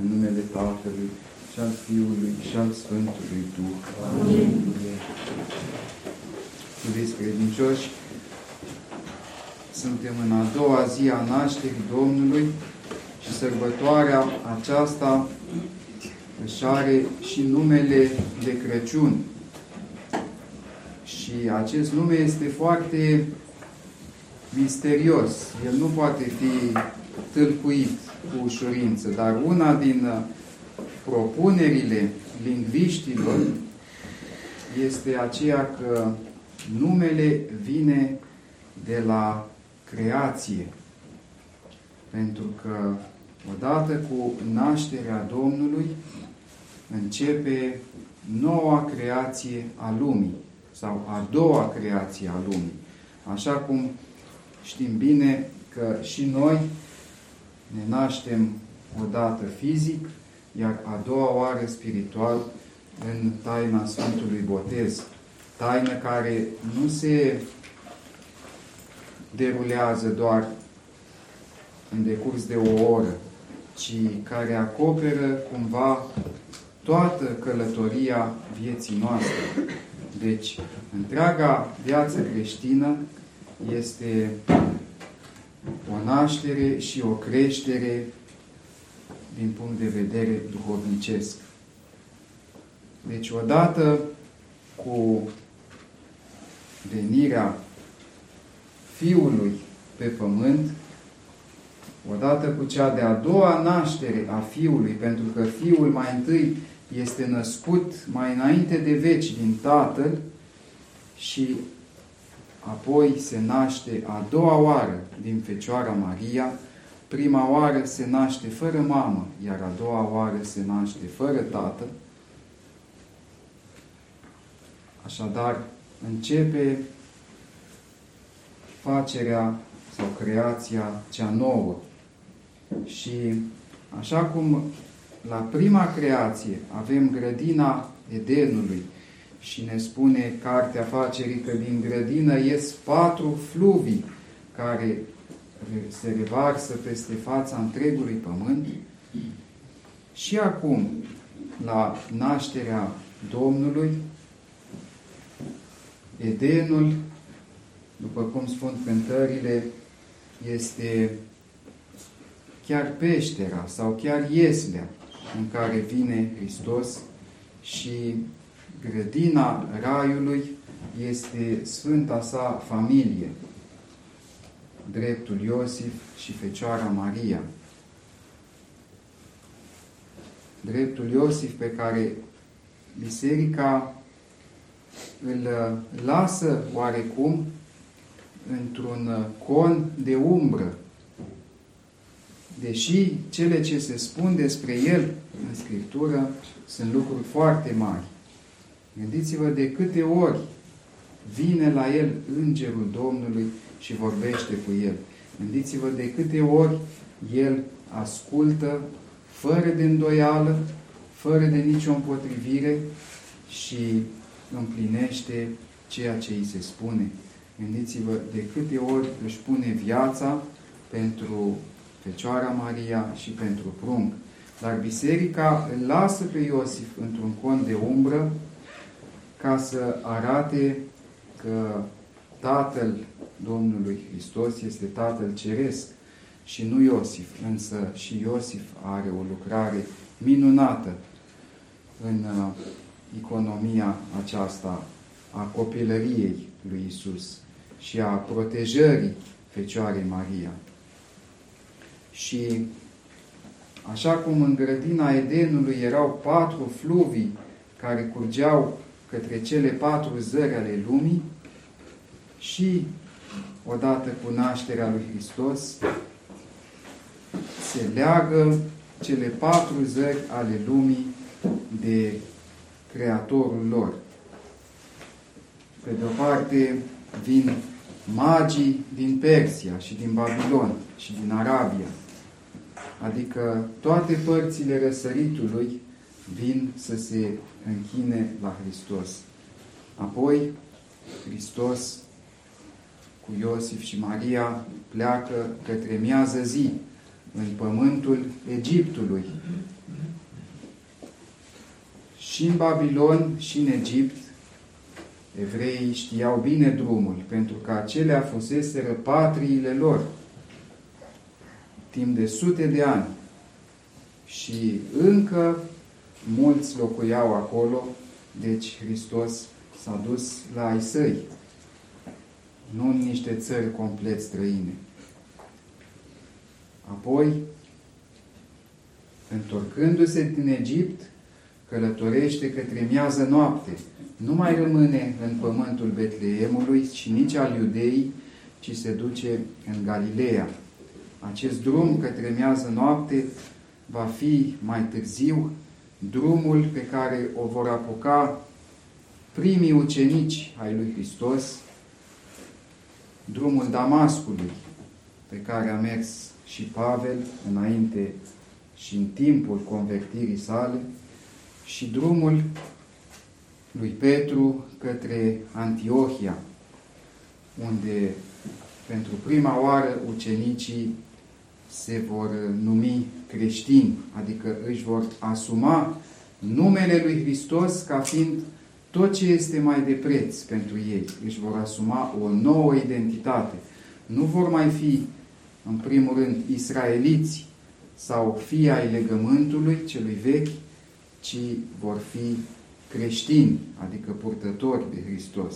în numele Tatălui și al Fiului și al Sfântului Duh. Amin. Iubiți credincioși, suntem în a doua zi a nașterii Domnului și sărbătoarea aceasta își are și numele de Crăciun. Și acest nume este foarte misterios. El nu poate fi tâlcuit cu ușurință, dar una din uh, propunerile lingviștilor este aceea că numele vine de la creație. Pentru că odată cu nașterea Domnului începe noua creație a lumii sau a doua creație a lumii. Așa cum știm bine că și noi ne naștem odată fizic, iar a doua oară spiritual în taina Sfântului Botez. Taină care nu se derulează doar în decurs de o oră, ci care acoperă cumva toată călătoria vieții noastre. Deci, întreaga viață creștină este o naștere și o creștere din punct de vedere duhovnicesc. Deci, odată cu venirea Fiului pe pământ, odată cu cea de-a doua naștere a Fiului, pentru că Fiul mai întâi este născut mai înainte de veci din Tatăl și apoi se naște a doua oară din Fecioara Maria, prima oară se naște fără mamă, iar a doua oară se naște fără tată. Așadar, începe facerea sau creația cea nouă. Și așa cum la prima creație avem grădina Edenului și ne spune Cartea Facerii că din grădină ies patru fluvii care se revarsă peste fața întregului pământ. Și acum, la nașterea Domnului, Edenul, după cum spun cântările, este chiar peștera sau chiar ieslea în care vine Hristos și grădina Raiului este Sfânta sa familie, dreptul Iosif și Fecioara Maria. Dreptul Iosif pe care Biserica îl lasă oarecum într-un con de umbră deși cele ce se spun despre el în Scriptură sunt lucruri foarte mari. Gândiți-vă de câte ori vine la el îngerul Domnului și vorbește cu el. Gândiți-vă de câte ori el ascultă fără de îndoială, fără de nicio împotrivire și împlinește ceea ce îi se spune. Gândiți-vă de câte ori își pune viața pentru Fecioara Maria și pentru prunc. Dar biserica îl lasă pe Iosif într-un cont de umbră ca să arate că Tatăl Domnului Hristos este Tatăl Ceresc și nu Iosif, însă și Iosif are o lucrare minunată în uh, economia aceasta a copilăriei lui Isus și a protejării Fecioarei Maria. Și așa cum în grădina Edenului erau patru fluvii care curgeau către cele patru zări ale lumii, și odată cu nașterea lui Hristos se leagă cele patru zări ale lumii de Creatorul lor. Pe de o parte vin magii din Persia și din Babilon și din Arabia, adică toate părțile răsăritului vin să se închine la Hristos. Apoi, Hristos cu Iosif și Maria pleacă către miază zi în pământul Egiptului, Și în Babilon și în Egipt, evreii știau bine drumul, pentru că acelea fuseseră patriile lor timp de sute de ani. Și încă mulți locuiau acolo, deci Hristos s-a dus la ai săi, nu în niște țări complet străine. Apoi, întorcându-se din Egipt, călătorește către miază noapte. Nu mai rămâne în pământul Betleemului și nici al Iudeii, ci se duce în Galileea. Acest drum către miază noapte va fi mai târziu drumul pe care o vor apuca primii ucenici ai lui Hristos, drumul Damascului, pe care a mers și Pavel înainte și în timpul convertirii sale, și drumul lui Petru către Antiohia, unde pentru prima oară ucenicii se vor numi creștini, adică își vor asuma numele lui Hristos ca fiind tot ce este mai de preț pentru ei. Își vor asuma o nouă identitate. Nu vor mai fi, în primul rând, israeliți sau fii ai legământului celui vechi, ci vor fi creștini, adică purtători de Hristos.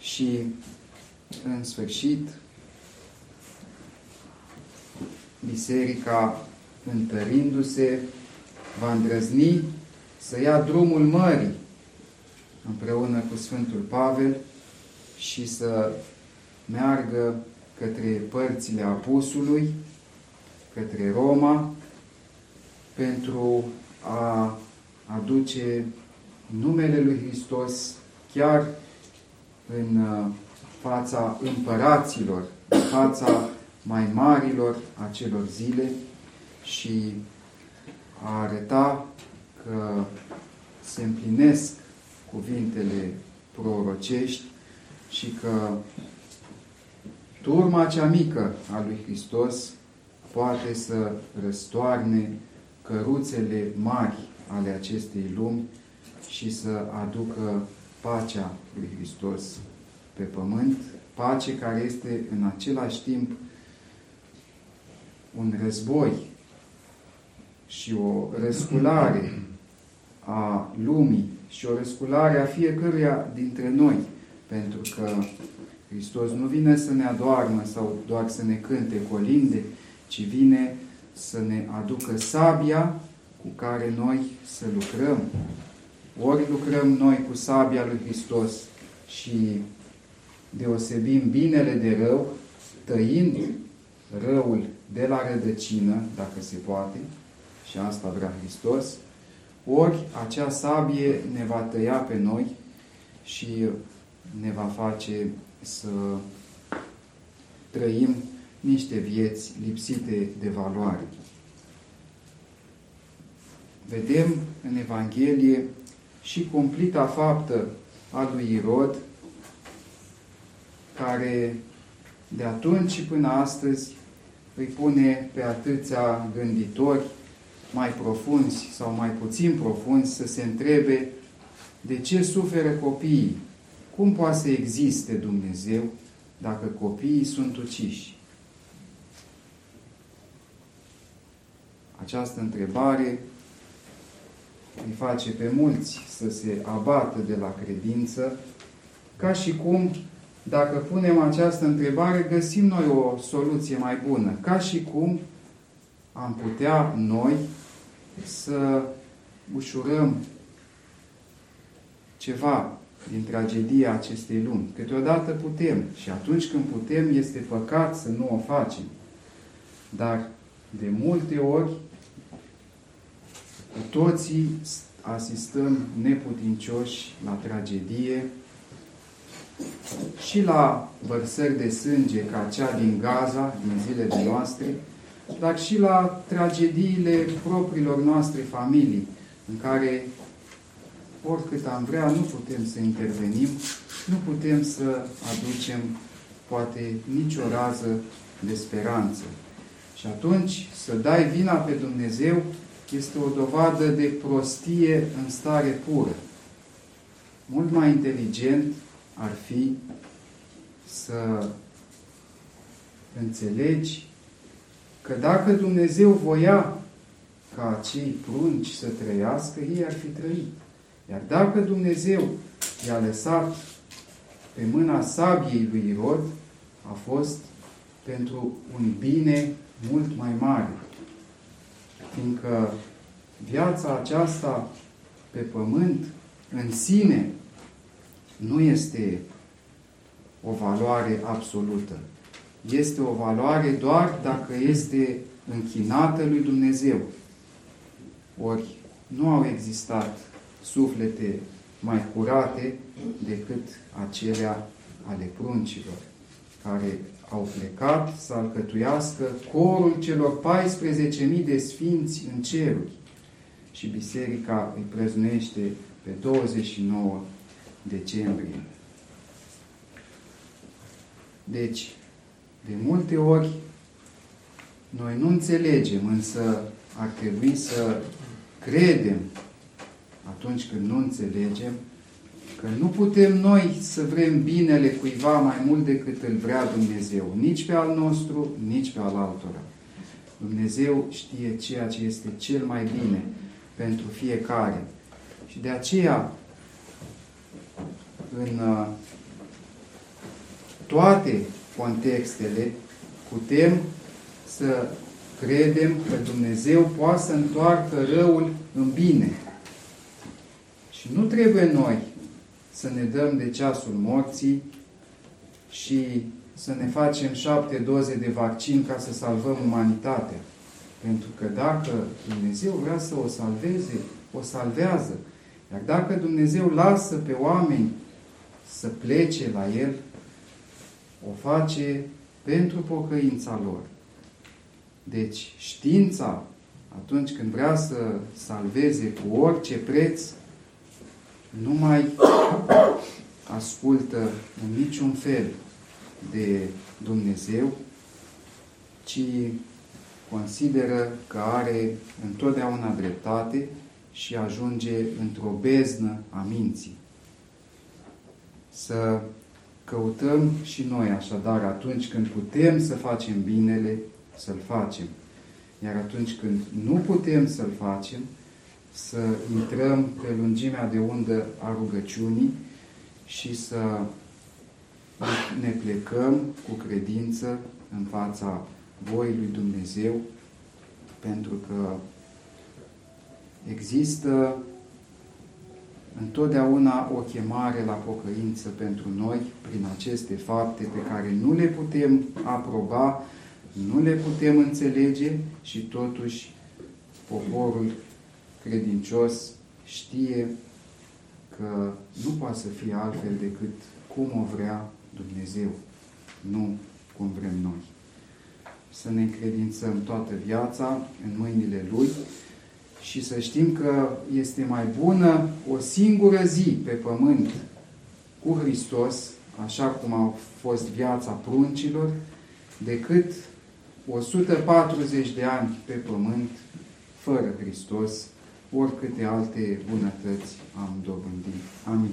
Și, în sfârșit, biserica, întărindu-se, va îndrăzni să ia drumul mării împreună cu Sfântul Pavel și să meargă către părțile apusului, către Roma, pentru a aduce numele lui Hristos chiar în uh, fața împăraților, în fața mai marilor acelor zile și a arăta că se împlinesc cuvintele prorocești și că turma cea mică a lui Hristos poate să răstoarne căruțele mari ale acestei lumi și să aducă pacea lui Hristos pe pământ, pace care este în același timp un război și o răsculare a lumii și o răsculare a fiecăruia dintre noi, pentru că Hristos nu vine să ne adoarmă sau doar să ne cânte colinde, ci vine să ne aducă sabia cu care noi să lucrăm. Ori lucrăm noi cu sabia lui Hristos și deosebim binele de rău, tăind răul de la rădăcină, dacă se poate, și asta vrea Hristos, ori acea sabie ne va tăia pe noi și ne va face să trăim niște vieți lipsite de valoare. Vedem în Evanghelie și cumplita faptă a lui Irod, care de atunci și până astăzi îi pune pe atâția gânditori mai profunzi sau mai puțin profunzi să se întrebe de ce suferă copiii? Cum poate să existe Dumnezeu dacă copiii sunt uciși? Această întrebare îi face pe mulți să se abată de la credință, ca și cum, dacă punem această întrebare, găsim noi o soluție mai bună, ca și cum am putea noi să ușurăm ceva din tragedia acestei lumi. Câteodată putem și atunci când putem este păcat să nu o facem. Dar de multe ori cu toții asistăm neputincioși la tragedie și la vărsări de sânge ca cea din Gaza, din zilele noastre, dar și la tragediile propriilor noastre familii, în care oricât am vrea, nu putem să intervenim, nu putem să aducem poate nicio rază de speranță. Și atunci să dai vina pe Dumnezeu este o dovadă de prostie în stare pură. Mult mai inteligent ar fi să înțelegi că dacă Dumnezeu voia ca acei prunci să trăiască, ei ar fi trăit. Iar dacă Dumnezeu i-a lăsat pe mâna sabiei lui Irod, a fost pentru un bine mult mai mare. Fiindcă viața aceasta pe pământ în sine nu este o valoare absolută. Este o valoare doar dacă este închinată lui Dumnezeu. Ori nu au existat suflete mai curate decât acelea ale pruncilor, care au plecat să alcătuiască corul celor 14.000 de sfinți în ceruri. Și biserica îi prăznuiește pe 29 decembrie. Deci, de multe ori, noi nu înțelegem, însă ar trebui să credem atunci când nu înțelegem că nu putem noi să vrem binele cuiva mai mult decât îl vrea Dumnezeu, nici pe al nostru, nici pe al altora. Dumnezeu știe ceea ce este cel mai bine pentru fiecare. Și de aceea, în uh, toate contextele, putem să credem că Dumnezeu poate să întoarcă răul în bine. Și nu trebuie noi să ne dăm de ceasul morții și să ne facem șapte doze de vaccin ca să salvăm umanitatea. Pentru că dacă Dumnezeu vrea să o salveze, o salvează. Iar dacă Dumnezeu lasă pe oameni să plece la El, o face pentru pocăința lor. Deci știința, atunci când vrea să salveze cu orice preț, nu mai ascultă în niciun fel de Dumnezeu, ci consideră că are întotdeauna dreptate și ajunge într-o beznă a minții. Să căutăm și noi așadar atunci când putem să facem binele, să-l facem. Iar atunci când nu putem să-l facem, să intrăm pe lungimea de undă a rugăciunii și să ne plecăm cu credință în fața voii lui Dumnezeu, pentru că există întotdeauna o chemare la pocăință pentru noi prin aceste fapte pe care nu le putem aproba, nu le putem înțelege și totuși poporul credincios știe că nu poate să fie altfel decât cum o vrea Dumnezeu, nu cum vrem noi. Să ne încredințăm toată viața în mâinile Lui și să știm că este mai bună o singură zi pe pământ cu Hristos, așa cum a fost viața pruncilor, decât 140 de ani pe pământ fără Hristos, oricâte alte bunătăți am dobândit. Amin.